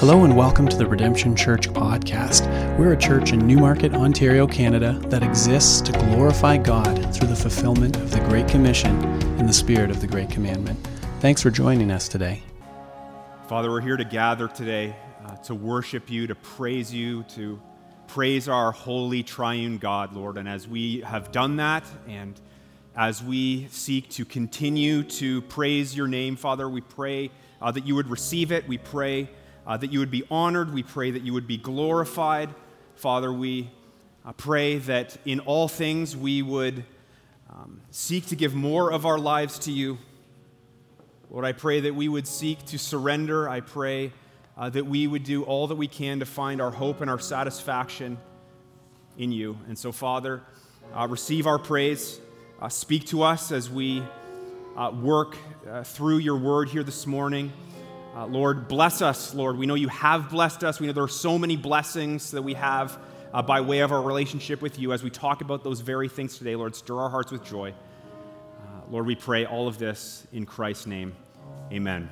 Hello and welcome to the Redemption Church podcast. We're a church in Newmarket, Ontario, Canada that exists to glorify God through the fulfillment of the Great Commission and the spirit of the Great Commandment. Thanks for joining us today. Father, we're here to gather today uh, to worship you, to praise you, to praise our holy triune God, Lord. And as we have done that and as we seek to continue to praise your name, Father, we pray uh, that you would receive it. We pray uh, that you would be honored. We pray that you would be glorified. Father, we uh, pray that in all things we would um, seek to give more of our lives to you. Lord, I pray that we would seek to surrender. I pray uh, that we would do all that we can to find our hope and our satisfaction in you. And so, Father, uh, receive our praise. Uh, speak to us as we uh, work uh, through your word here this morning. Uh, Lord, bless us, Lord. We know you have blessed us. We know there are so many blessings that we have uh, by way of our relationship with you. As we talk about those very things today, Lord, stir our hearts with joy. Uh, Lord, we pray all of this in Christ's name. Amen.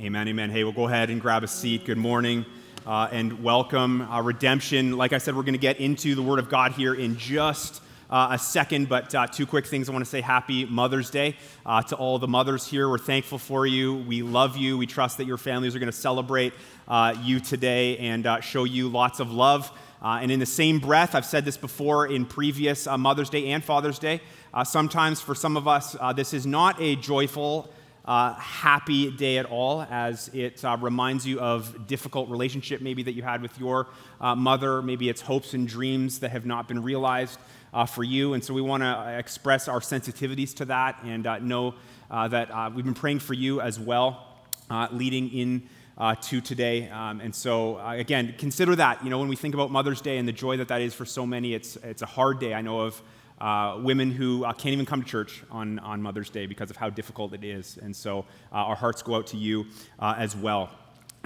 Amen. Amen. Hey, we'll go ahead and grab a seat. Good morning. Uh, and welcome. Uh, redemption. Like I said, we're going to get into the Word of God here in just uh, a second, but uh, two quick things. I want to say happy Mother's Day uh, to all the mothers here. We're thankful for you. We love you. We trust that your families are going to celebrate uh, you today and uh, show you lots of love. Uh, and in the same breath, I've said this before in previous Mother's Day and Father's Day. sometimes for some of us, this is not a joyful, uh, happy day at all, as it uh, reminds you of difficult relationship maybe that you had with your uh, mother. Maybe it's hopes and dreams that have not been realized uh, for you. And so we want to express our sensitivities to that and uh, know uh, that uh, we've been praying for you as well, uh, leading in. Uh, to today. Um, and so, again, consider that. You know, when we think about Mother's Day and the joy that that is for so many, it's, it's a hard day. I know of uh, women who uh, can't even come to church on, on Mother's Day because of how difficult it is. And so uh, our hearts go out to you as well.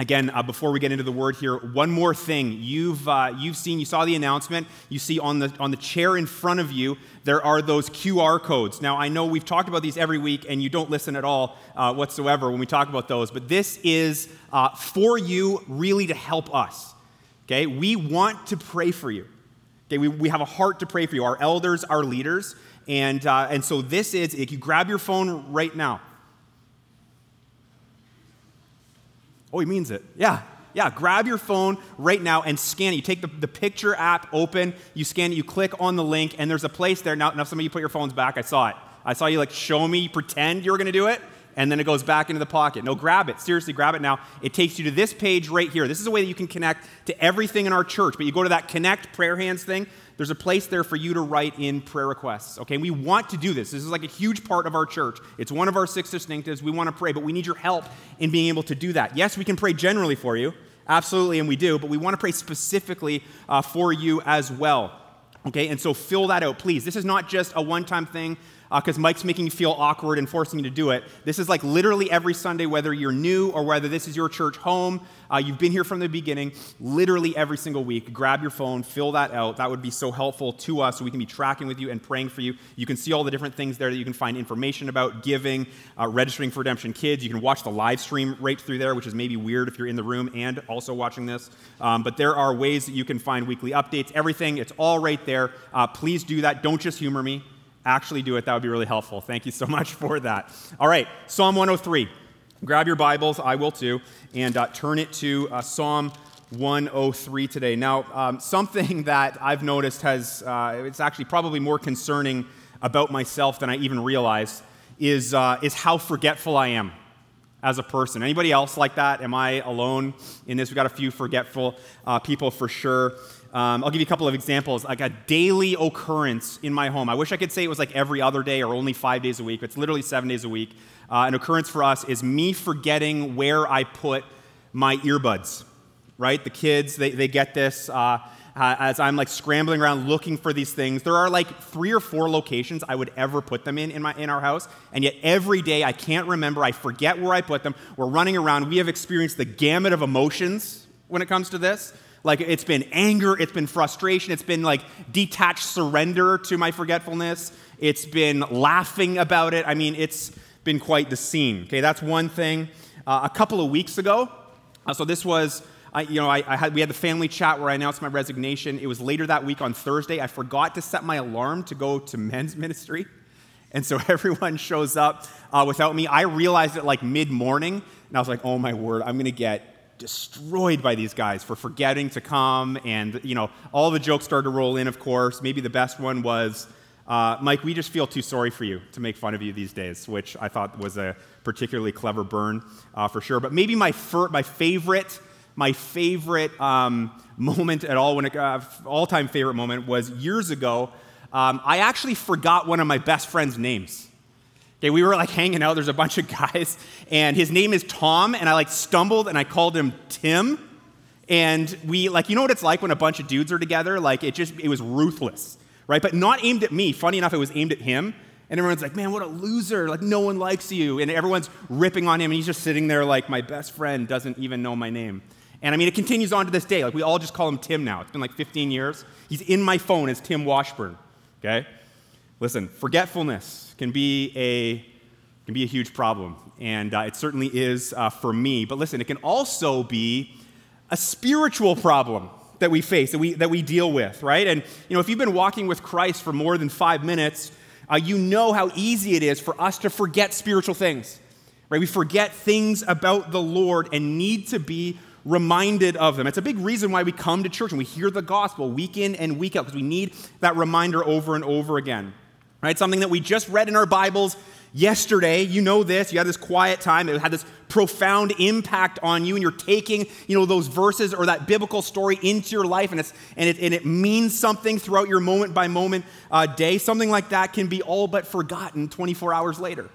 Again, uh, before we get into the word here, one more thing. You've, uh, you've seen, you saw the announcement. You see on the, on the chair in front of you, there are those QR codes. Now, I know we've talked about these every week, and you don't listen at all uh, whatsoever when we talk about those, but this is uh, for you really to help us. Okay? We want to pray for you. Okay? We, we have a heart to pray for you, our elders, our leaders. And, uh, and so this is, if you grab your phone right now, Oh, he means it. Yeah. Yeah, grab your phone right now and scan it. You take the, the picture app open, you scan it, you click on the link, and there's a place there. Now, now some of you put your phones back. I saw it. I saw you like show me, pretend you were going to do it, and then it goes back into the pocket. No, grab it. Seriously, grab it now. It takes you to this page right here. This is a way that you can connect to everything in our church. But you go to that connect prayer hands thing, there's a place there for you to write in prayer requests. Okay, we want to do this. This is like a huge part of our church. It's one of our six distinctives. We want to pray, but we need your help in being able to do that. Yes, we can pray generally for you, absolutely, and we do, but we want to pray specifically uh, for you as well. Okay, and so fill that out, please. This is not just a one time thing because uh, Mike's making you feel awkward and forcing you to do it. This is like literally every Sunday, whether you're new or whether this is your church home. Uh, you've been here from the beginning, literally every single week. Grab your phone, fill that out. That would be so helpful to us so we can be tracking with you and praying for you. You can see all the different things there that you can find information about giving, uh, registering for Redemption Kids. You can watch the live stream right through there, which is maybe weird if you're in the room and also watching this. Um, but there are ways that you can find weekly updates, everything. It's all right there. Uh, please do that. Don't just humor me actually do it, that would be really helpful. Thank you so much for that. All right, Psalm 103. Grab your Bibles, I will too, and uh, turn it to uh, Psalm 103 today. Now, um, something that I've noticed has, uh, it's actually probably more concerning about myself than I even realized, is, uh, is how forgetful I am as a person. Anybody else like that? Am I alone in this? We've got a few forgetful uh, people for sure. Um, I'll give you a couple of examples. Like a daily occurrence in my home. I wish I could say it was like every other day or only five days a week. But it's literally seven days a week. Uh, an occurrence for us is me forgetting where I put my earbuds, right? The kids, they, they get this. Uh, uh, as I'm like scrambling around looking for these things. There are like three or four locations I would ever put them in in, my, in our house, and yet every day I can't remember. I forget where I put them. We're running around. We have experienced the gamut of emotions when it comes to this. Like it's been anger, it's been frustration, it's been like detached surrender to my forgetfulness, it's been laughing about it. I mean, it's been quite the scene. Okay, that's one thing. Uh, a couple of weeks ago, uh, so this was I, you know, I, I had, we had the family chat where I announced my resignation. It was later that week on Thursday. I forgot to set my alarm to go to men's ministry. And so everyone shows up uh, without me. I realized it like mid morning, and I was like, oh my word, I'm going to get destroyed by these guys for forgetting to come. And, you know, all the jokes started to roll in, of course. Maybe the best one was, uh, Mike, we just feel too sorry for you to make fun of you these days, which I thought was a particularly clever burn uh, for sure. But maybe my, fir- my favorite my favorite um, moment at all, when it, uh, all-time favorite moment was years ago. Um, I actually forgot one of my best friend's names. Okay, we were like hanging out. There's a bunch of guys, and his name is Tom, and I like stumbled and I called him Tim. And we like, you know what it's like when a bunch of dudes are together? Like it just, it was ruthless, right? But not aimed at me. Funny enough, it was aimed at him. And everyone's like, man, what a loser. Like, no one likes you. And everyone's ripping on him, and he's just sitting there like, my best friend doesn't even know my name. And I mean, it continues on to this day. Like, we all just call him Tim now. It's been like 15 years. He's in my phone as Tim Washburn, okay? Listen, forgetfulness can be a, can be a huge problem. And uh, it certainly is uh, for me. But listen, it can also be a spiritual problem that we face, that we, that we deal with, right? And, you know, if you've been walking with Christ for more than five minutes, uh, you know how easy it is for us to forget spiritual things, right? We forget things about the Lord and need to be reminded of them. It's a big reason why we come to church and we hear the gospel week in and week out because we need that reminder over and over again. Right? Something that we just read in our Bibles yesterday. You know this. You had this quiet time. It had this profound impact on you, and you're taking, you know, those verses or that biblical story into your life, and it's and it, and it means something throughout your moment by moment uh, day. Something like that can be all but forgotten 24 hours later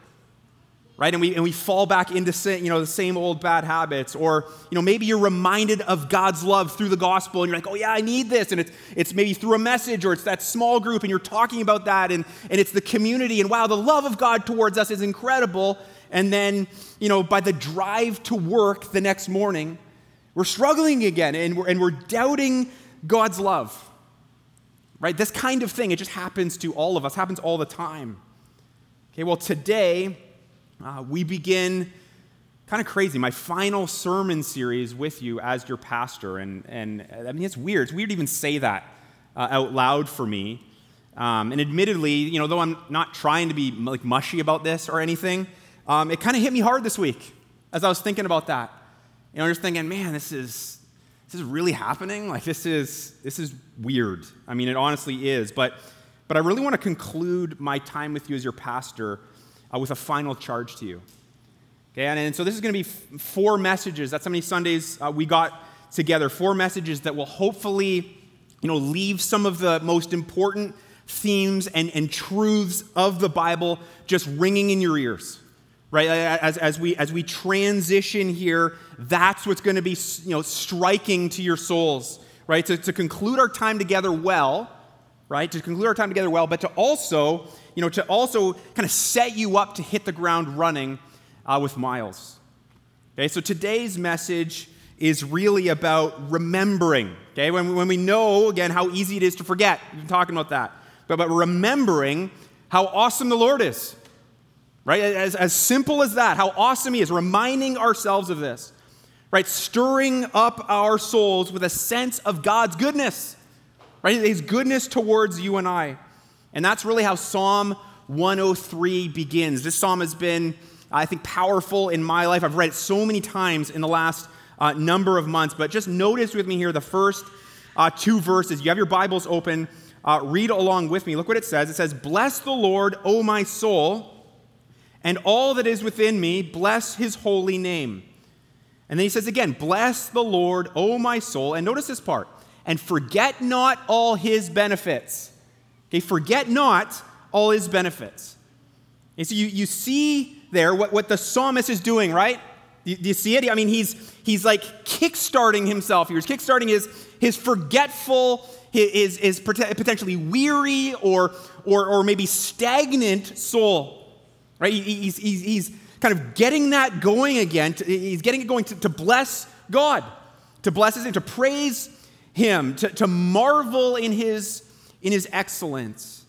right? And we, and we fall back into sin, you know, the same old bad habits. Or you know, maybe you're reminded of God's love through the gospel and you're like, oh yeah, I need this. And it's, it's maybe through a message or it's that small group and you're talking about that and, and it's the community and wow, the love of God towards us is incredible. And then, you know, by the drive to work the next morning, we're struggling again and we're, and we're doubting God's love. Right? This kind of thing, it just happens to all of us, happens all the time. Okay, well, today, uh, we begin kind of crazy, my final sermon series with you as your pastor. And, and I mean, it's weird. It's weird to even say that uh, out loud for me. Um, and admittedly, you know, though I'm not trying to be like mushy about this or anything, um, it kind of hit me hard this week as I was thinking about that. You know, just thinking, man, this is this is really happening. Like this is this is weird. I mean, it honestly is. But but I really want to conclude my time with you as your pastor uh, with a final charge to you. Okay, and, and so this is going to be f- four messages. That's how many Sundays uh, we got together. Four messages that will hopefully, you know, leave some of the most important themes and, and truths of the Bible just ringing in your ears. Right, as, as, we, as we transition here, that's what's going to be you know, striking to your souls, right? To, to conclude our time together well, right? To conclude our time together well, but to also you know, to also kind of set you up to hit the ground running uh, with miles. Okay, so today's message is really about remembering. Okay, when, when we know, again, how easy it is to forget. We've been talking about that. But, but remembering how awesome the Lord is. Right? As, as simple as that, how awesome He is. Reminding ourselves of this. Right? Stirring up our souls with a sense of God's goodness. Right? His goodness towards you and I. And that's really how Psalm 103 begins. This psalm has been, I think, powerful in my life. I've read it so many times in the last uh, number of months. But just notice with me here the first uh, two verses. You have your Bibles open. Uh, read along with me. Look what it says. It says, Bless the Lord, O my soul, and all that is within me, bless his holy name. And then he says again, Bless the Lord, O my soul. And notice this part, and forget not all his benefits Okay, forget not all his benefits. And so you, you see there what, what the psalmist is doing, right? Do, do you see it? I mean, he's, he's like kickstarting himself here. He's kickstarting his, his forgetful, his, his potentially weary or, or, or maybe stagnant soul, right? He's, he's, he's kind of getting that going again. He's getting it going to, to bless God, to bless his name, to praise him, to, to marvel in his in his excellence.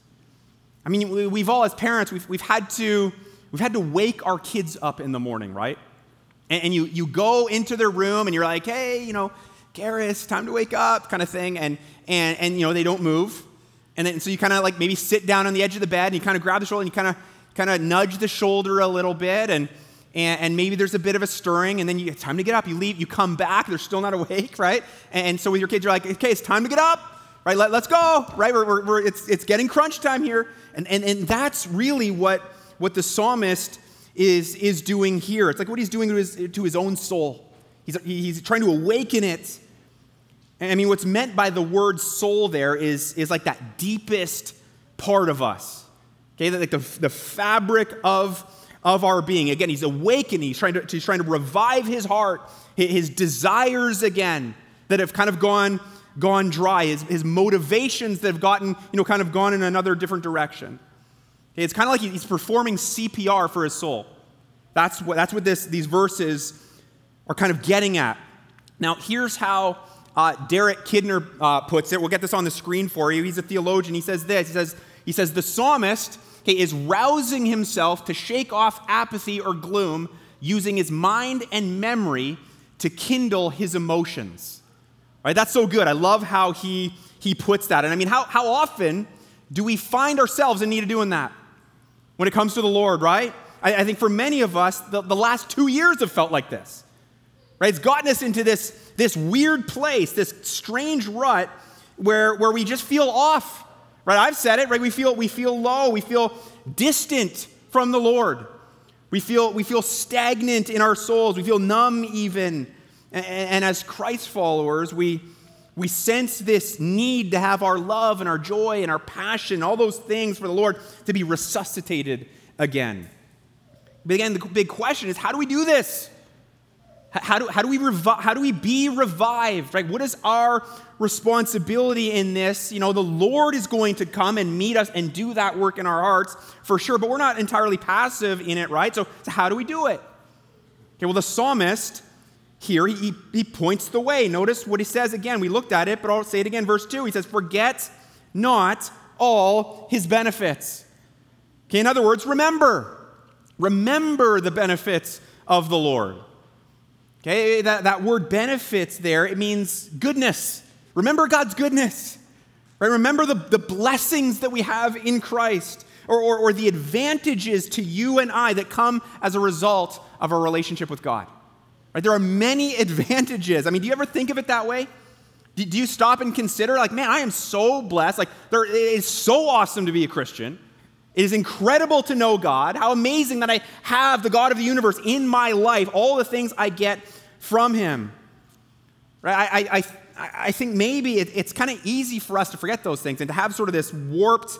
I mean, we've all, as parents, we've, we've, had, to, we've had to wake our kids up in the morning, right? And, and you, you go into their room and you're like, hey, you know, Garris, time to wake up, kind of thing. And, and, and you know, they don't move. And then, so you kind of like maybe sit down on the edge of the bed and you kind of grab the shoulder and you kind of, kind of nudge the shoulder a little bit. And, and, and, maybe there's a bit of a stirring, and then you, it's time to get up. You leave, you come back, they're still not awake, right? And, and so with your kids, you're like, okay, it's time to get up, right? Let, us go, right? We're, we're, we're, it's, it's getting crunch time here. And, and, and that's really what, what the psalmist is, is doing here. It's like what he's doing to his, to his own soul. He's, he's trying to awaken it. I mean, what's meant by the word soul there is, is like that deepest part of us. Okay, like the, the fabric of of our being. Again, he's awakening, he's trying to, he's trying to revive his heart, his desires again that have kind of gone, gone dry, his, his motivations that have gotten, you know, kind of gone in another different direction. It's kind of like he's performing CPR for his soul. That's what, that's what this, these verses are kind of getting at. Now, here's how uh, Derek Kidner uh, puts it. We'll get this on the screen for you. He's a theologian. He says this. He says, he says the psalmist okay, is rousing himself to shake off apathy or gloom using his mind and memory to kindle his emotions. Right? That's so good. I love how he, he puts that. And I mean, how, how often do we find ourselves in need of doing that when it comes to the Lord, right? I, I think for many of us, the, the last two years have felt like this. Right? It's gotten us into this, this weird place, this strange rut where, where we just feel off Right? I've said it, right? We feel, we feel low, we feel distant from the Lord. We feel, we feel stagnant in our souls, we feel numb even. And, and as Christ followers, we, we sense this need to have our love and our joy and our passion, all those things for the Lord to be resuscitated again. But again, the big question is how do we do this? How do, how, do we revi- how do we be revived? Right? What is our responsibility in this? You know, the Lord is going to come and meet us and do that work in our hearts for sure, but we're not entirely passive in it, right? So, so how do we do it? Okay, well, the psalmist here, he, he points the way. Notice what he says again. We looked at it, but I'll say it again. Verse 2 he says, Forget not all his benefits. Okay, in other words, remember. Remember the benefits of the Lord. Okay, eh, that, that word benefits there, it means goodness. Remember God's goodness. Right? Remember the, the blessings that we have in Christ or, or, or the advantages to you and I that come as a result of our relationship with God. Right? There are many advantages. I mean, do you ever think of it that way? Do, do you stop and consider, like, man, I am so blessed. Like, there, it is so awesome to be a Christian. It is incredible to know God. How amazing that I have the God of the universe in my life, all the things I get from Him. Right? I, I, I, think maybe it, it's kind of easy for us to forget those things and to have sort of this warped,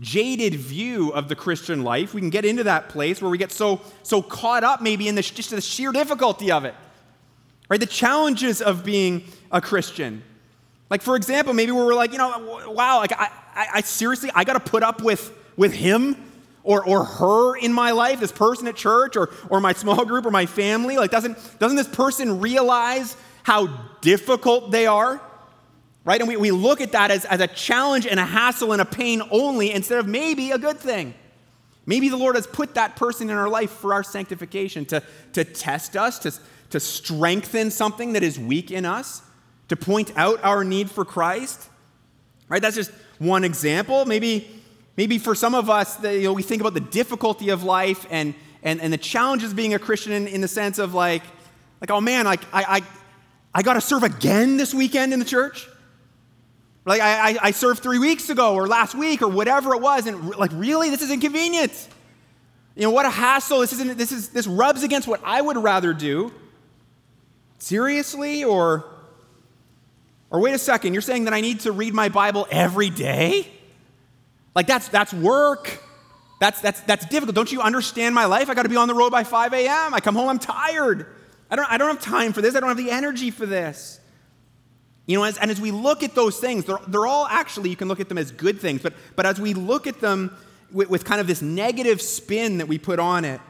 jaded view of the Christian life. We can get into that place where we get so, so caught up maybe in the, just the sheer difficulty of it. Right? The challenges of being a Christian. Like, for example, maybe we're like, you know, wow, like, I, I, I seriously, I got to put up with with him or, or her in my life, this person at church or, or my small group or my family? Like, doesn't, doesn't this person realize how difficult they are? Right? And we, we look at that as, as a challenge and a hassle and a pain only instead of maybe a good thing. Maybe the Lord has put that person in our life for our sanctification, to, to test us, to, to strengthen something that is weak in us, to point out our need for Christ. Right? That's just one example. Maybe Maybe for some of us, you know, we think about the difficulty of life and, and, and the challenges of being a Christian in, in the sense of like, like, oh man, like I, I, I got to serve again this weekend in the church. Like I, I, I served three weeks ago or last week or whatever it was, and like really, this is inconvenient. You know what a hassle! This isn't. This is this rubs against what I would rather do. Seriously, or or wait a second, you're saying that I need to read my Bible every day? Like that's that's work. That's that's that's difficult. Don't you understand my life? I got to be on the road by 5 a.m. I come home, I'm tired. I don't, I don't have time for this. I don't have the energy for this. You know, as, and as we look at those things, they're, they're all actually, you can look at them as good things, but, but as we look at them with, with kind of this negative spin that we put on it,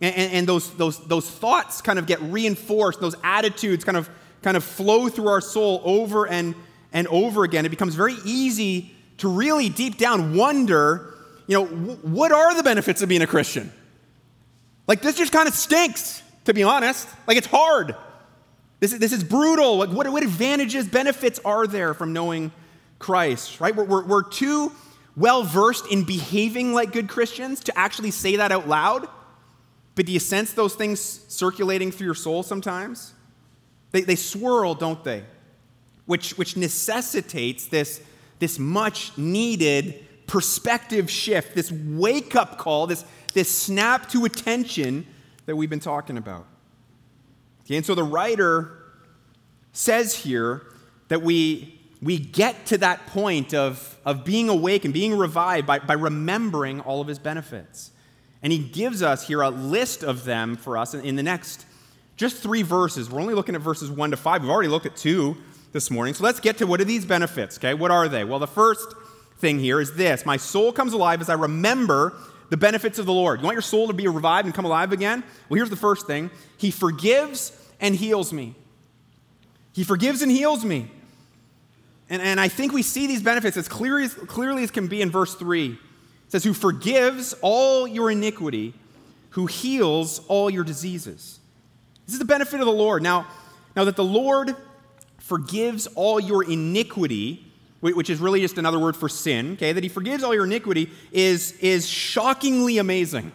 and, and, and, those, those, those thoughts kind of get reinforced, those attitudes kind of, kind of flow through our soul over and, and over again, it becomes very easy to really deep down wonder, you know, what are the benefits of being a Christian? Like, this just kind of stinks, to be honest. Like, it's hard. This is, this is brutal. Like, what, what advantages, benefits are there from knowing Christ, right? We're, we're, we're too well versed in behaving like good Christians to actually say that out loud. But do you sense those things circulating through your soul sometimes? They, they swirl, don't they? Which, which necessitates this, this much needed perspective shift, this wake up call, this, this snap to attention that we've been talking about. Okay, and so the writer says here that we, we get to that point of, of being awake and being revived by, by remembering all of his benefits. And he gives us here a list of them for us in, in the next just three verses. We're only looking at verses one to five. We've already looked at two this morning. So let's get to what are these benefits, okay? What are they? Well, the first thing here is this My soul comes alive as I remember the benefits of the Lord. You want your soul to be revived and come alive again? Well, here's the first thing He forgives and heals me. He forgives and heals me. And, and I think we see these benefits as clearly, as clearly as can be in verse 3 It says, Who forgives all your iniquity, who heals all your diseases. This is the benefit of the Lord. Now, now that the Lord forgives all your iniquity, which is really just another word for sin, okay, that he forgives all your iniquity is, is shockingly amazing.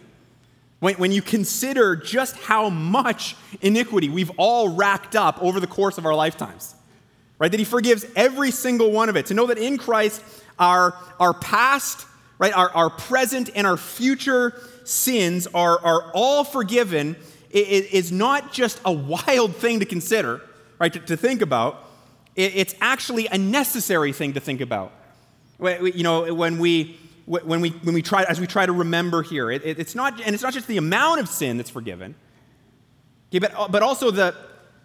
When, when you consider just how much iniquity we've all racked up over the course of our lifetimes, right? That he forgives every single one of it. To know that in Christ, our, our past right? Our, our present and our future sins are, are all forgiven is not just a wild thing to consider, right? To, to think about. It, it's actually a necessary thing to think about. You know, when we when we when we try as we try to remember here, it, it's not and it's not just the amount of sin that's forgiven, okay, but uh, but also the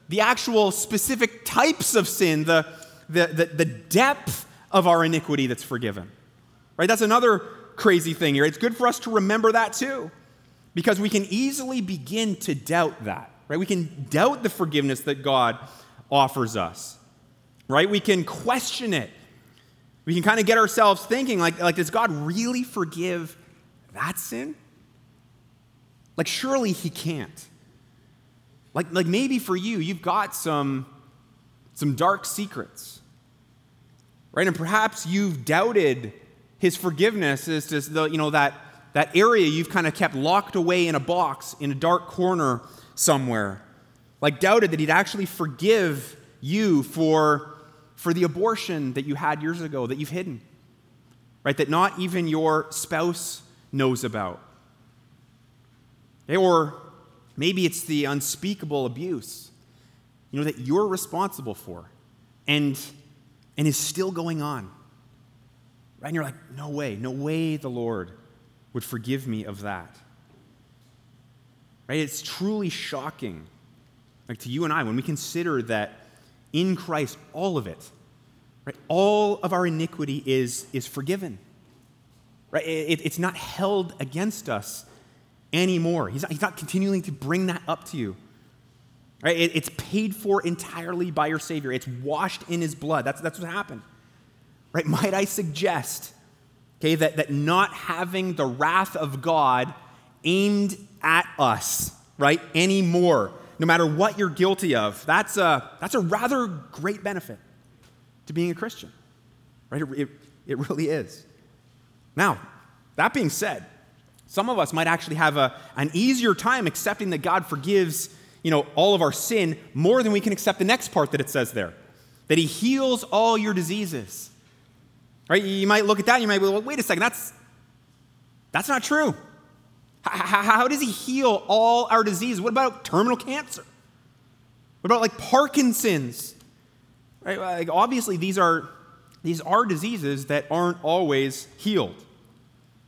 the actual specific types of sin, the the, the, the depth of our iniquity that's forgiven. Right? That's another crazy thing here. It's good for us to remember that too, because we can easily begin to doubt that. Right? We can doubt the forgiveness that God offers us. Right? We can question it. We can kind of get ourselves thinking, like, like does God really forgive that sin? Like, surely He can't. Like, like maybe for you, you've got some, some dark secrets. Right? And perhaps you've doubted his forgiveness is just the, you know, that, that area you've kind of kept locked away in a box in a dark corner somewhere. Like doubted that he'd actually forgive you for, for the abortion that you had years ago that you've hidden. Right? That not even your spouse knows about. Or maybe it's the unspeakable abuse, you know, that you're responsible for and, and is still going on. Right? And you're like, no way, no way the Lord would forgive me of that. Right? It's truly shocking, like to you and I, when we consider that in Christ, all of it, right? All of our iniquity is, is forgiven. Right? It, it's not held against us anymore. He's not, he's not continuing to bring that up to you. Right? It, it's paid for entirely by your Savior. It's washed in His blood. That's, that's what happened. Right? Might I suggest, okay, that, that not having the wrath of God aimed at us, right, anymore, no matter what you're guilty of, that's a, that's a rather great benefit to being a Christian, right? It, it, it really is. Now, that being said, some of us might actually have a, an easier time accepting that God forgives you know, all of our sin more than we can accept the next part that it says there that He heals all your diseases. Right? You might look at that and you might be, well, wait a second, that's, that's not true. How, how does he heal all our diseases? What about terminal cancer? What about like Parkinson's? Right? Like obviously, these are, these are diseases that aren't always healed.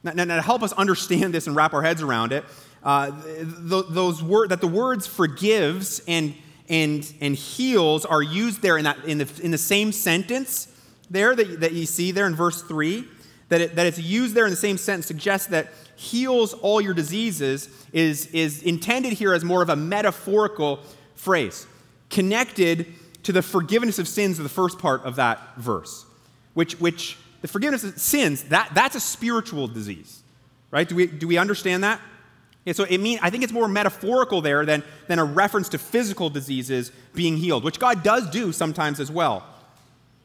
Now, now, now to help us understand this and wrap our heads around it, uh, those word, that the words forgives and, and, and heals are used there in, that, in, the, in the same sentence there that, that you see there in verse 3, that, it, that it's used there in the same sentence suggests that heals all your diseases is, is intended here as more of a metaphorical phrase, connected to the forgiveness of sins of the first part of that verse, which, which the forgiveness of sins, that, that's a spiritual disease, right? Do we, do we understand that? Okay, so it mean, I think it's more metaphorical there than, than a reference to physical diseases being healed, which God does do sometimes as well.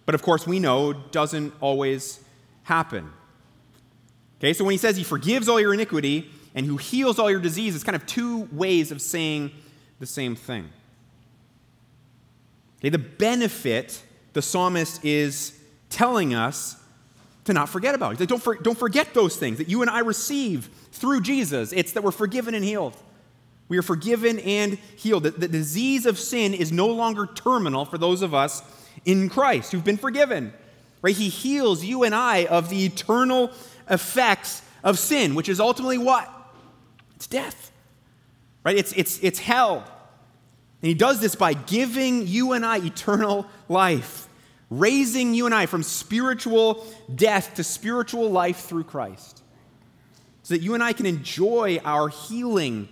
But of course, we know doesn't always happen. Okay, so when he says he forgives all your iniquity and who heals all your disease, it's kind of two ways of saying the same thing. Okay, the benefit the psalmist is telling us to not forget about. He's like, don't, for, don't forget those things that you and I receive through Jesus. It's that we're forgiven and healed. We are forgiven and healed. The, the disease of sin is no longer terminal for those of us in Christ who've been forgiven. Right? He heals you and I of the eternal effects of sin, which is ultimately what? It's death. Right? It's, it's, it's hell. And he does this by giving you and I eternal life, raising you and I from spiritual death to spiritual life through Christ, so that you and I can enjoy our healing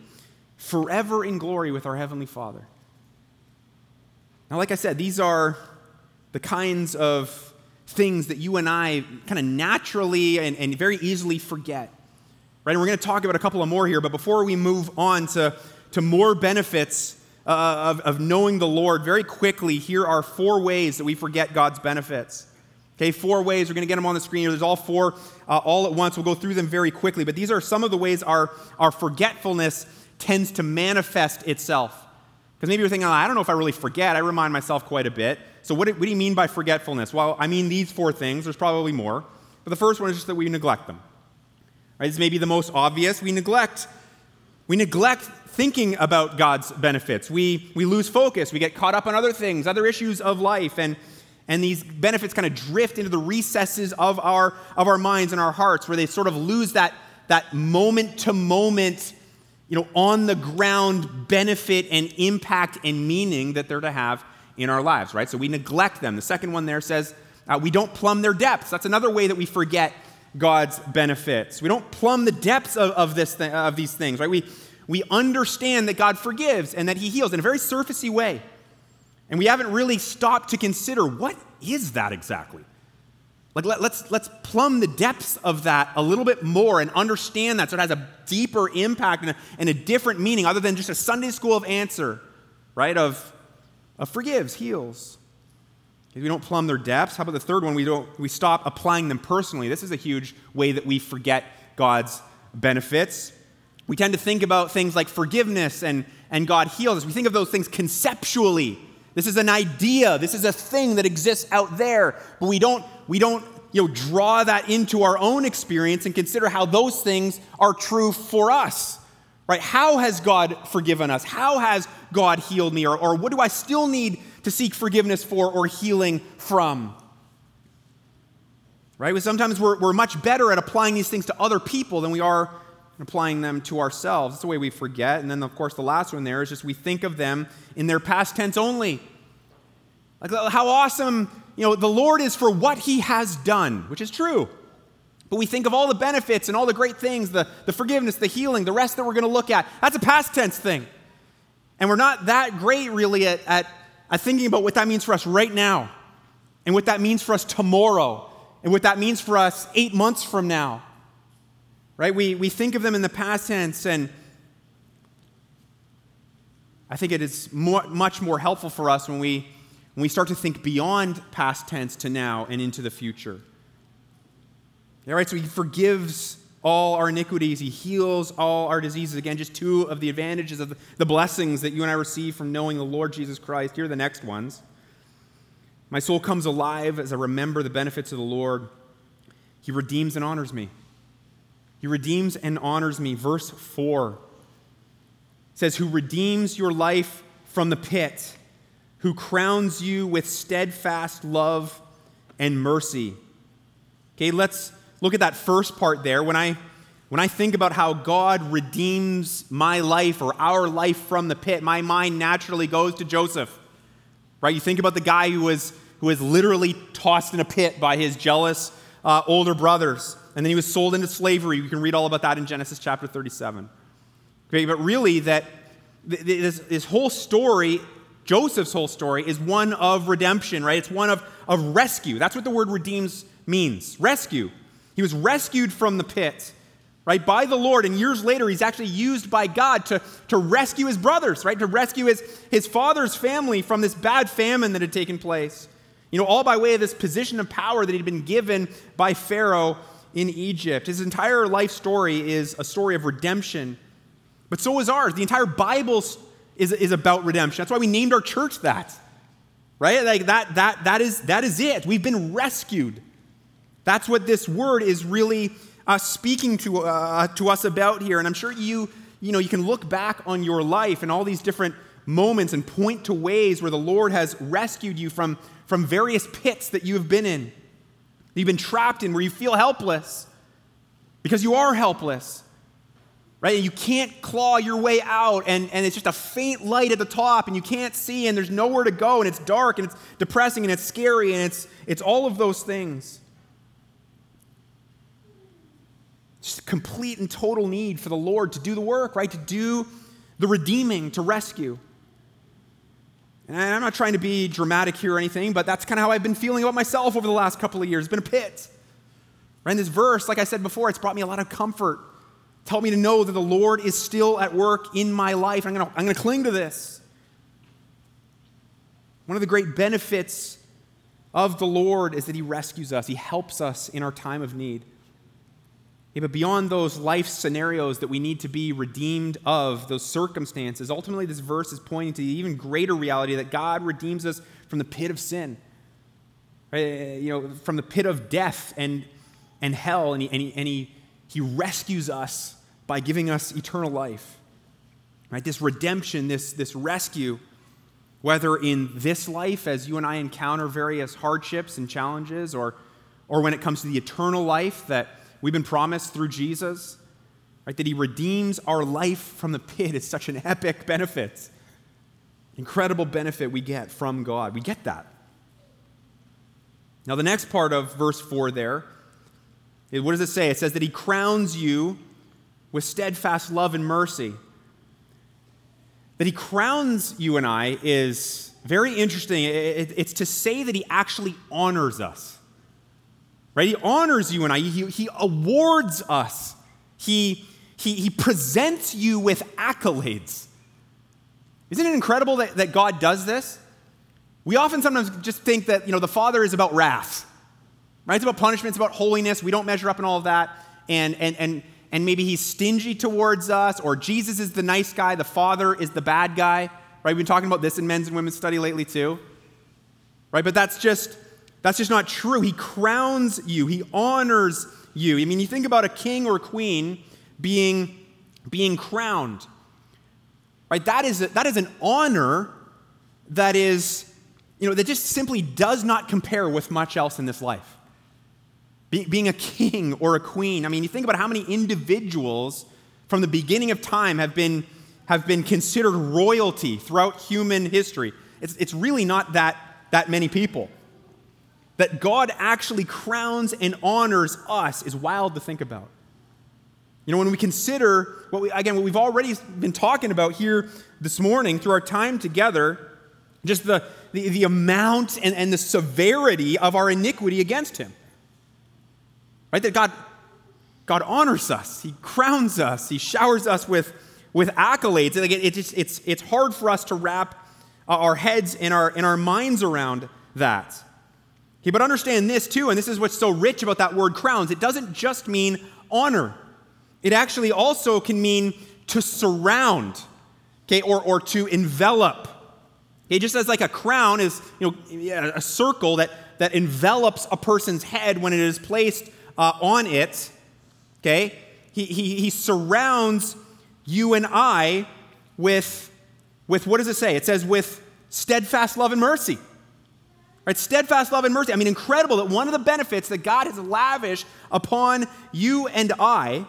forever in glory with our Heavenly Father. Now, like I said, these are the kinds of things that you and I kind of naturally and, and very easily forget. Right? And we're going to talk about a couple of more here, but before we move on to, to more benefits uh, of, of knowing the Lord, very quickly, here are four ways that we forget God's benefits. Okay, four ways. We're going to get them on the screen. here. There's all four uh, all at once. We'll go through them very quickly, but these are some of the ways our, our forgetfulness tends to manifest itself. Because maybe you're thinking, oh, I don't know if I really forget. I remind myself quite a bit. So, what do, what do you mean by forgetfulness? Well, I mean these four things. There's probably more. But the first one is just that we neglect them. Right? This may be the most obvious. We neglect. We neglect thinking about God's benefits. We, we lose focus. We get caught up on other things, other issues of life, and, and these benefits kind of drift into the recesses of our, of our minds and our hearts, where they sort of lose that, that moment to moment, you know, on the ground benefit and impact and meaning that they're to have in our lives, right? So we neglect them. The second one there says uh, we don't plumb their depths. That's another way that we forget God's benefits. We don't plumb the depths of, of, this th- of these things, right? We, we understand that God forgives and that He heals in a very surfacey way. And we haven't really stopped to consider what is that exactly? Like, let, us let's, let's plumb the depths of that a little bit more and understand that so it has a deeper impact and a, and a different meaning other than just a Sunday school of answer, right? Of, of forgives, heals. We don't plumb their depths, how about the third one? We, don't, we stop applying them personally. This is a huge way that we forget God's benefits. We tend to think about things like forgiveness and, and God heals us. We think of those things conceptually. This is an idea. This is a thing that exists out there. But we don't, we don't you know, draw that into our own experience and consider how those things are true for us. Right? How has God forgiven us? How has God healed me? Or, or what do I still need to seek forgiveness for or healing from? Right? Sometimes we're, we're much better at applying these things to other people than we are applying them to ourselves. That's the way we forget. And then, of course, the last one there is just we think of them in their past tense only. Like how awesome, you know, the Lord is for what he has done, which is true. But we think of all the benefits and all the great things, the, the forgiveness, the healing, the rest that we're going to look at. That's a past tense thing. And we're not that great really at, at, at thinking about what that means for us right now, and what that means for us tomorrow, and what that means for us eight months from now right? We, we think of them in the past tense, and I think it is more, much more helpful for us when we, when we start to think beyond past tense to now and into the future. All right, so he forgives all our iniquities, he heals all our diseases. Again, just two of the advantages of the blessings that you and I receive from knowing the Lord Jesus Christ. Here are the next ones. My soul comes alive as I remember the benefits of the Lord. He redeems and honors me. He redeems and honors me. Verse 4 says, Who redeems your life from the pit, who crowns you with steadfast love and mercy. Okay, let's look at that first part there. When I when I think about how God redeems my life or our life from the pit, my mind naturally goes to Joseph. Right? You think about the guy who was who was literally tossed in a pit by his jealous uh, older brothers and then he was sold into slavery. You can read all about that in Genesis chapter 37. Okay, but really, that this, this whole story, Joseph's whole story, is one of redemption, right? It's one of, of rescue. That's what the word redeems means rescue. He was rescued from the pit, right, by the Lord. And years later, he's actually used by God to, to rescue his brothers, right, to rescue his, his father's family from this bad famine that had taken place. You know, all by way of this position of power that he'd been given by Pharaoh in Egypt. His entire life story is a story of redemption, but so is ours. The entire Bible is, is about redemption. That's why we named our church that. Right? Like that, that, that, is, that is it. We've been rescued. That's what this word is really uh, speaking to, uh, to us about here. And I'm sure you, you know, you can look back on your life and all these different moments and point to ways where the Lord has rescued you from, from various pits that you have been in, that you've been trapped in, where you feel helpless because you are helpless right? And you can't claw your way out, and, and it's just a faint light at the top, and you can't see, and there's nowhere to go, and it's dark, and it's depressing, and it's scary, and it's, it's all of those things. Just complete and total need for the Lord to do the work, right? To do the redeeming, to rescue. And I'm not trying to be dramatic here or anything, but that's kind of how I've been feeling about myself over the last couple of years. It's been a pit. Right? And this verse, like I said before, it's brought me a lot of comfort Help me to know that the Lord is still at work in my life. I'm going to cling to this. One of the great benefits of the Lord is that He rescues us, He helps us in our time of need. Yeah, but beyond those life scenarios that we need to be redeemed of, those circumstances, ultimately this verse is pointing to the even greater reality that God redeems us from the pit of sin, right? you know, from the pit of death and, and hell, and he, and, he, and he he rescues us by giving us eternal life. Right? This redemption, this, this rescue, whether in this life as you and I encounter various hardships and challenges, or, or when it comes to the eternal life that we've been promised through Jesus, right? That He redeems our life from the pit is such an epic benefit. Incredible benefit we get from God. We get that. Now, the next part of verse 4 there what does it say? It says that he crowns you with steadfast love and mercy. That he crowns you and I is very interesting. It's to say that he actually honors us. Right? He honors you and I. He, he awards us. He, he, he presents you with accolades. Isn't it incredible that, that God does this? We often sometimes just think that, you know, the Father is about wrath. Right? It's about punishment, it's about holiness. We don't measure up in all of that. And, and, and, and maybe he's stingy towards us, or Jesus is the nice guy, the Father is the bad guy. Right? We've been talking about this in men's and women's study lately too. Right? But that's just that's just not true. He crowns you, he honors you. I mean, you think about a king or a queen being, being crowned. Right? That is, a, that is an honor that is, you know, that just simply does not compare with much else in this life. Be, being a king or a queen. I mean, you think about how many individuals from the beginning of time have been, have been considered royalty throughout human history. It's, it's really not that, that many people. That God actually crowns and honors us is wild to think about. You know, when we consider what we, again, what we've already been talking about here this morning through our time together, just the, the, the amount and, and the severity of our iniquity against Him. Right? That God, God honors us, He crowns us, He showers us with, with accolades. Like it, it just, it's, it's hard for us to wrap our heads and our, and our minds around that. Okay, but understand this too, and this is what's so rich about that word crowns. It doesn't just mean honor, it actually also can mean to surround, okay, or, or to envelop. Okay, just as like a crown is, you know, a circle that, that envelops a person's head when it is placed uh, on it, okay? He, he, he surrounds you and I with, with, what does it say? It says, with steadfast love and mercy. Right? Steadfast love and mercy. I mean, incredible that one of the benefits that God has lavished upon you and I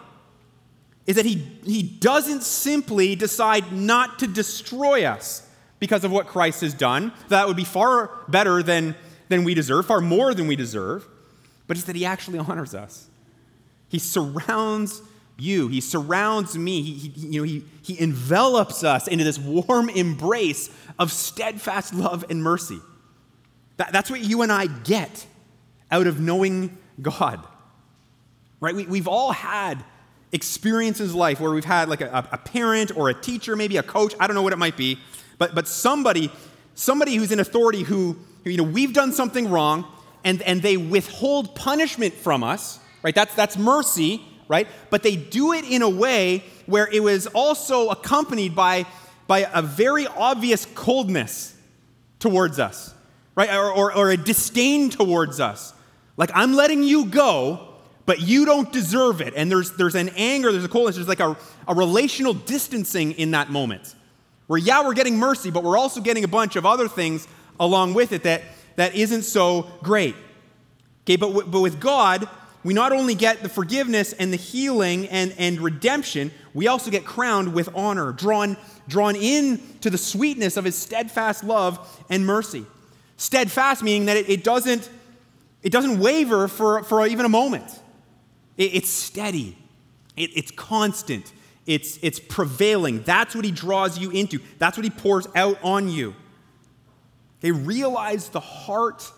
is that he, he doesn't simply decide not to destroy us because of what Christ has done. That would be far better than, than we deserve, far more than we deserve but it's that He actually honors us. He surrounds you, He surrounds me, He, he, you know, he, he envelops us into this warm embrace of steadfast love and mercy. That, that's what you and I get out of knowing God. Right? We, we've all had experiences in life where we've had like a, a parent or a teacher, maybe a coach, I don't know what it might be, but, but somebody, somebody who's in authority who, you know, we've done something wrong and, and they withhold punishment from us, right? That's, that's mercy, right? But they do it in a way where it was also accompanied by, by a very obvious coldness towards us, right? Or, or, or a disdain towards us. Like, I'm letting you go, but you don't deserve it. And there's, there's an anger, there's a coldness, there's like a, a relational distancing in that moment. Where, yeah, we're getting mercy, but we're also getting a bunch of other things along with it that, that isn't so great. Okay, but, w- but with God, we not only get the forgiveness and the healing and, and redemption, we also get crowned with honor, drawn, drawn in to the sweetness of his steadfast love and mercy. Steadfast meaning that it, it doesn't, it doesn't waver for, for even a moment. It, it's steady, it, it's constant, it's, it's prevailing. That's what he draws you into, that's what he pours out on you. They realize the heart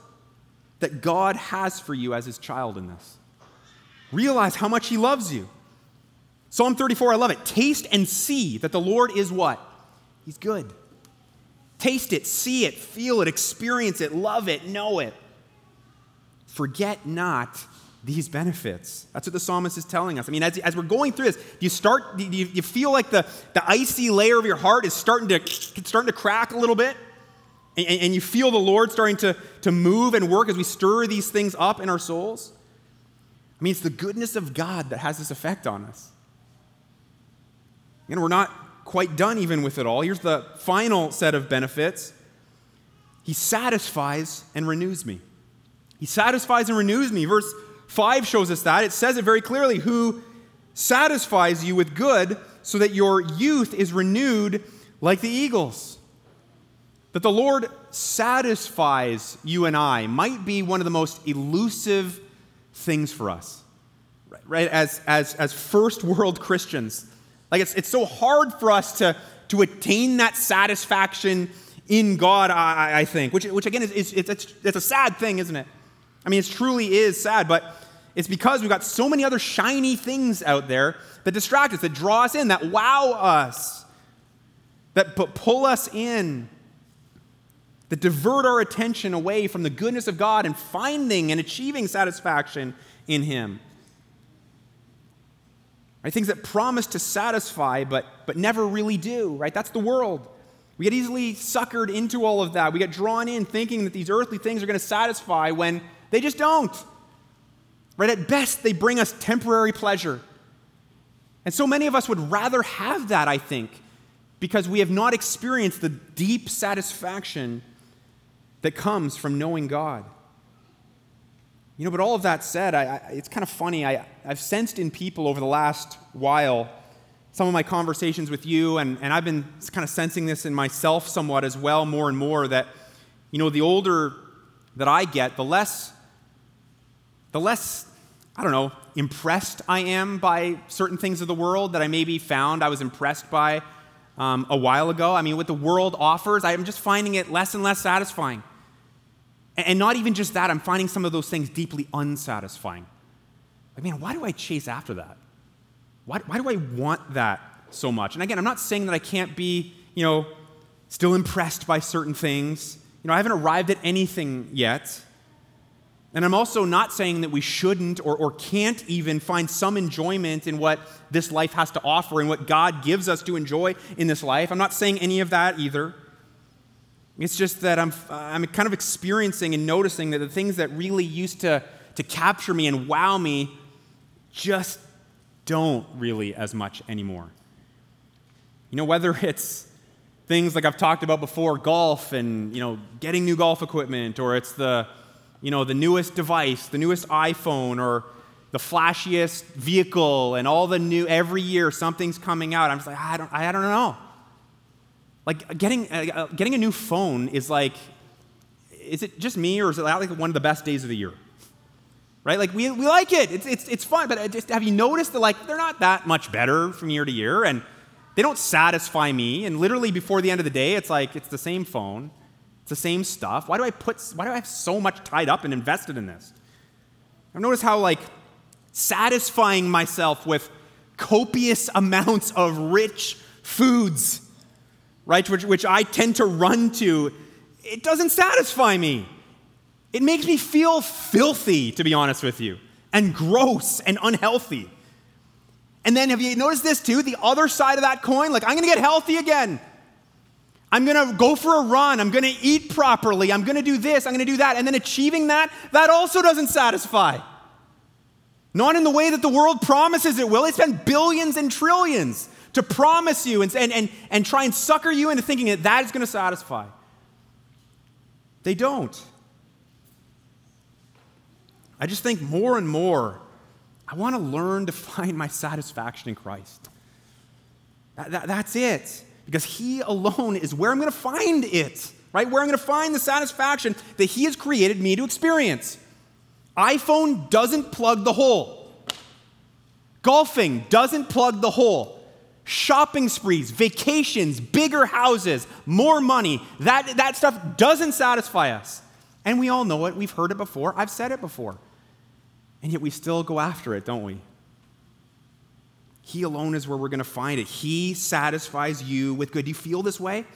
that God has for you as his child in this. Realize how much he loves you. Psalm 34, I love it. Taste and see that the Lord is what? He's good. Taste it, see it, feel it, experience it, love it, know it. Forget not these benefits. That's what the psalmist is telling us. I mean, as, as we're going through this, you start, you, you feel like the, the icy layer of your heart is starting to, starting to crack a little bit? And, and you feel the Lord starting to, to move and work as we stir these things up in our souls? I mean, it's the goodness of God that has this effect on us. And we're not quite done even with it all. Here's the final set of benefits He satisfies and renews me. He satisfies and renews me. Verse 5 shows us that. It says it very clearly who satisfies you with good so that your youth is renewed like the eagles. That the Lord satisfies you and I might be one of the most elusive things for us, right? As, as, as first world Christians. Like it's, it's so hard for us to, to attain that satisfaction in God, I, I think, which, which again is, is it's, it's a sad thing, isn't it? I mean, it truly is sad, but it's because we've got so many other shiny things out there that distract us, that draw us in, that wow us, that pull us in that divert our attention away from the goodness of God and finding and achieving satisfaction in Him. Right? Things that promise to satisfy but, but never really do, right? That's the world. We get easily suckered into all of that. We get drawn in thinking that these earthly things are going to satisfy when they just don't. Right? At best, they bring us temporary pleasure. And so many of us would rather have that, I think, because we have not experienced the deep satisfaction that comes from knowing God. You know, but all of that said, I, I, it's kind of funny. I, I've sensed in people over the last while some of my conversations with you, and, and I've been kind of sensing this in myself somewhat as well, more and more, that, you know, the older that I get, the less, the less, I don't know, impressed I am by certain things of the world that I maybe found I was impressed by um, a while ago. I mean, what the world offers, I'm just finding it less and less satisfying. And not even just that, I'm finding some of those things deeply unsatisfying. Like, man, why do I chase after that? Why, why do I want that so much? And again, I'm not saying that I can't be, you know, still impressed by certain things. You know, I haven't arrived at anything yet. And I'm also not saying that we shouldn't or, or can't even find some enjoyment in what this life has to offer and what God gives us to enjoy in this life. I'm not saying any of that either. It's just that I'm, I'm kind of experiencing and noticing that the things that really used to, to capture me and wow me just don't really as much anymore. You know, whether it's things like I've talked about before, golf and, you know, getting new golf equipment, or it's the, you know, the newest device, the newest iPhone, or the flashiest vehicle, and all the new, every year something's coming out. I'm just like, I don't, I don't know. Like getting, uh, uh, getting a new phone is like, is it just me or is it like one of the best days of the year? Right? Like we, we like it. It's, it's, it's fun, but just have you noticed that like they're not that much better from year to year and they don't satisfy me. And literally before the end of the day, it's like it's the same phone, it's the same stuff. Why do I put why do I have so much tied up and invested in this? I've noticed how like satisfying myself with copious amounts of rich foods, right, which, which I tend to run to, it doesn't satisfy me. It makes me feel filthy, to be honest with you, and gross and unhealthy. And then have you noticed this too? The other side of that coin, like, I'm gonna get healthy again. I'm gonna go for a run. I'm gonna eat properly. I'm gonna do this. I'm gonna do that. And then achieving that, that also doesn't satisfy. Not in the way that the world promises it will. They spend billions and trillions to promise you and, and, and, and try and sucker you into thinking that that is going to satisfy. They don't. I just think more and more, I want to learn to find my satisfaction in Christ. That, that, that's it. Because He alone is where I'm going to find it, right? Where I'm going to find the satisfaction that He has created me to experience iPhone doesn't plug the hole. Golfing doesn't plug the hole. Shopping sprees, vacations, bigger houses, more money, that, that stuff doesn't satisfy us. And we all know it. We've heard it before. I've said it before. And yet we still go after it, don't we? He alone is where we're going to find it. He satisfies you with good. Do you feel this way?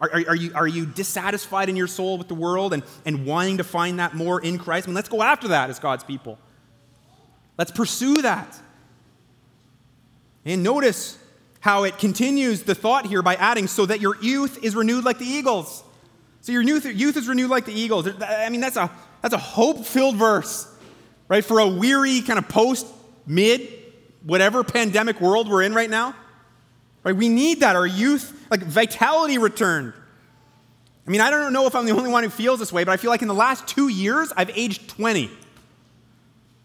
Are, are, are, you, are you dissatisfied in your soul with the world and, and wanting to find that more in Christ? I mean, let's go after that as God's people. Let's pursue that. And notice how it continues the thought here by adding, so that your youth is renewed like the eagles. So your youth, youth is renewed like the eagles. I mean, that's a, that's a hope filled verse, right? For a weary, kind of post, mid, whatever pandemic world we're in right now. Right? We need that. Our youth, like vitality returned. I mean, I don't know if I'm the only one who feels this way, but I feel like in the last two years, I've aged 20.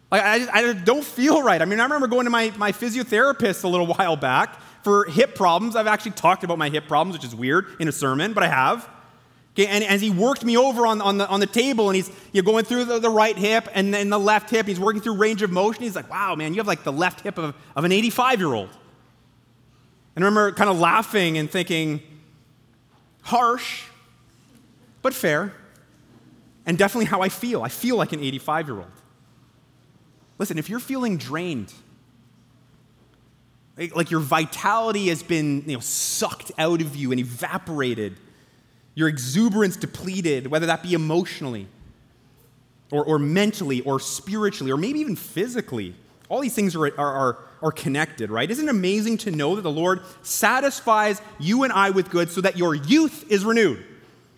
Like, I, I don't feel right. I mean, I remember going to my, my physiotherapist a little while back for hip problems. I've actually talked about my hip problems, which is weird in a sermon, but I have. Okay, and as he worked me over on, on, the, on the table and he's you know, going through the, the right hip and then the left hip, he's working through range of motion. He's like, wow, man, you have like the left hip of, of an 85 year old. And I remember kind of laughing and thinking, harsh, but fair, and definitely how I feel. I feel like an 85 year old. Listen, if you're feeling drained, like your vitality has been you know, sucked out of you and evaporated, your exuberance depleted, whether that be emotionally or, or mentally or spiritually or maybe even physically, all these things are, are, are, are connected, right? Isn't it amazing to know that the Lord satisfies you and I with good so that your youth is renewed?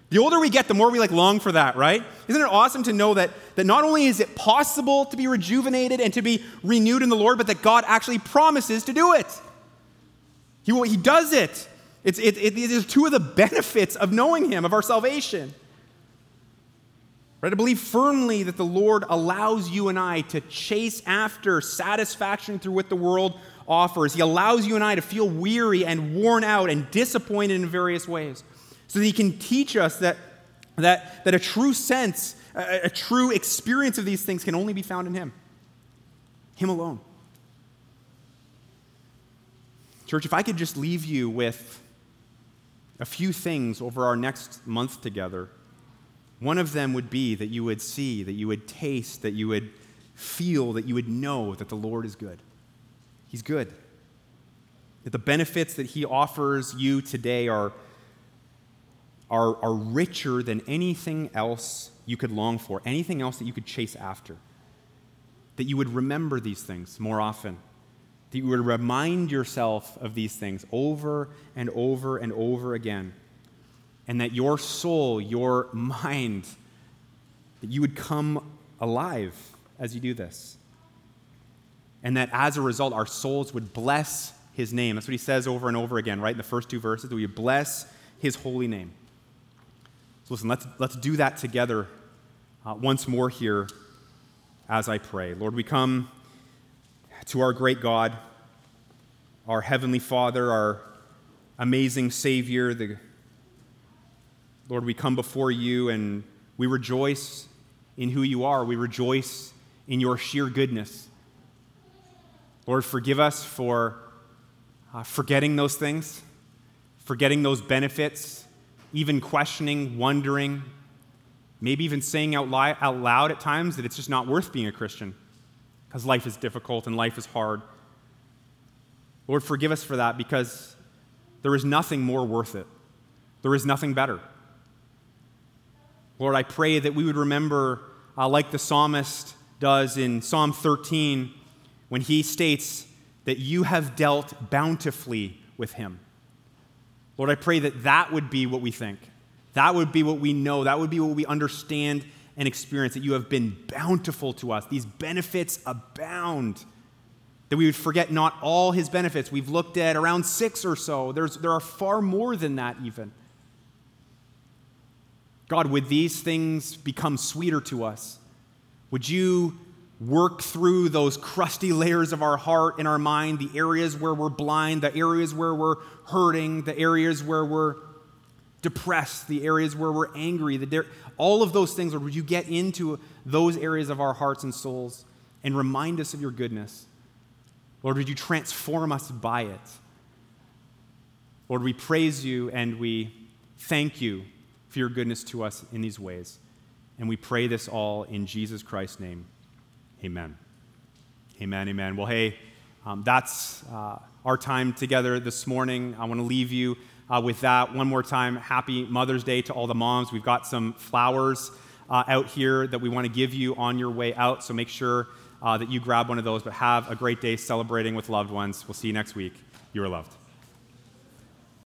The older we get, the more we like long for that, right? Isn't it awesome to know that, that not only is it possible to be rejuvenated and to be renewed in the Lord, but that God actually promises to do it? He, he does it. It's, it, it, it is two of the benefits of knowing Him, of our salvation. Right? I believe firmly that the Lord allows you and I to chase after satisfaction through what the world offers. He allows you and I to feel weary and worn out and disappointed in various ways so that He can teach us that, that, that a true sense, a, a true experience of these things can only be found in Him, Him alone. Church, if I could just leave you with a few things over our next month together one of them would be that you would see, that you would taste, that you would feel, that you would know that the Lord is good. He's good. That the benefits that He offers you today are, are, are richer than anything else you could long for, anything else that you could chase after. That you would remember these things more often. That you would remind yourself of these things over and over and over again and that your soul, your mind, that you would come alive as you do this. And that as a result, our souls would bless his name. That's what he says over and over again, right? In the first two verses, that we bless his holy name. So listen, let's, let's do that together uh, once more here as I pray. Lord, we come to our great God, our heavenly Father, our amazing Savior, the Lord, we come before you and we rejoice in who you are. We rejoice in your sheer goodness. Lord, forgive us for uh, forgetting those things, forgetting those benefits, even questioning, wondering, maybe even saying out, li- out loud at times that it's just not worth being a Christian because life is difficult and life is hard. Lord, forgive us for that because there is nothing more worth it. There is nothing better. Lord, I pray that we would remember, uh, like the psalmist does in Psalm 13, when he states that you have dealt bountifully with him. Lord, I pray that that would be what we think. That would be what we know. That would be what we understand and experience that you have been bountiful to us. These benefits abound. That we would forget not all his benefits. We've looked at around six or so. There's, there are far more than that, even. God, would these things become sweeter to us? Would you work through those crusty layers of our heart and our mind, the areas where we're blind, the areas where we're hurting, the areas where we're depressed, the areas where we're angry, the, all of those things, Lord, would you get into those areas of our hearts and souls and remind us of your goodness? Lord, would you transform us by it? Lord, we praise you and we thank you for your goodness to us in these ways. And we pray this all in Jesus Christ's name. Amen. Amen, amen. Well, hey, um, that's uh, our time together this morning. I want to leave you uh, with that one more time. Happy Mother's Day to all the moms. We've got some flowers uh, out here that we want to give you on your way out, so make sure uh, that you grab one of those. But have a great day celebrating with loved ones. We'll see you next week. You are loved.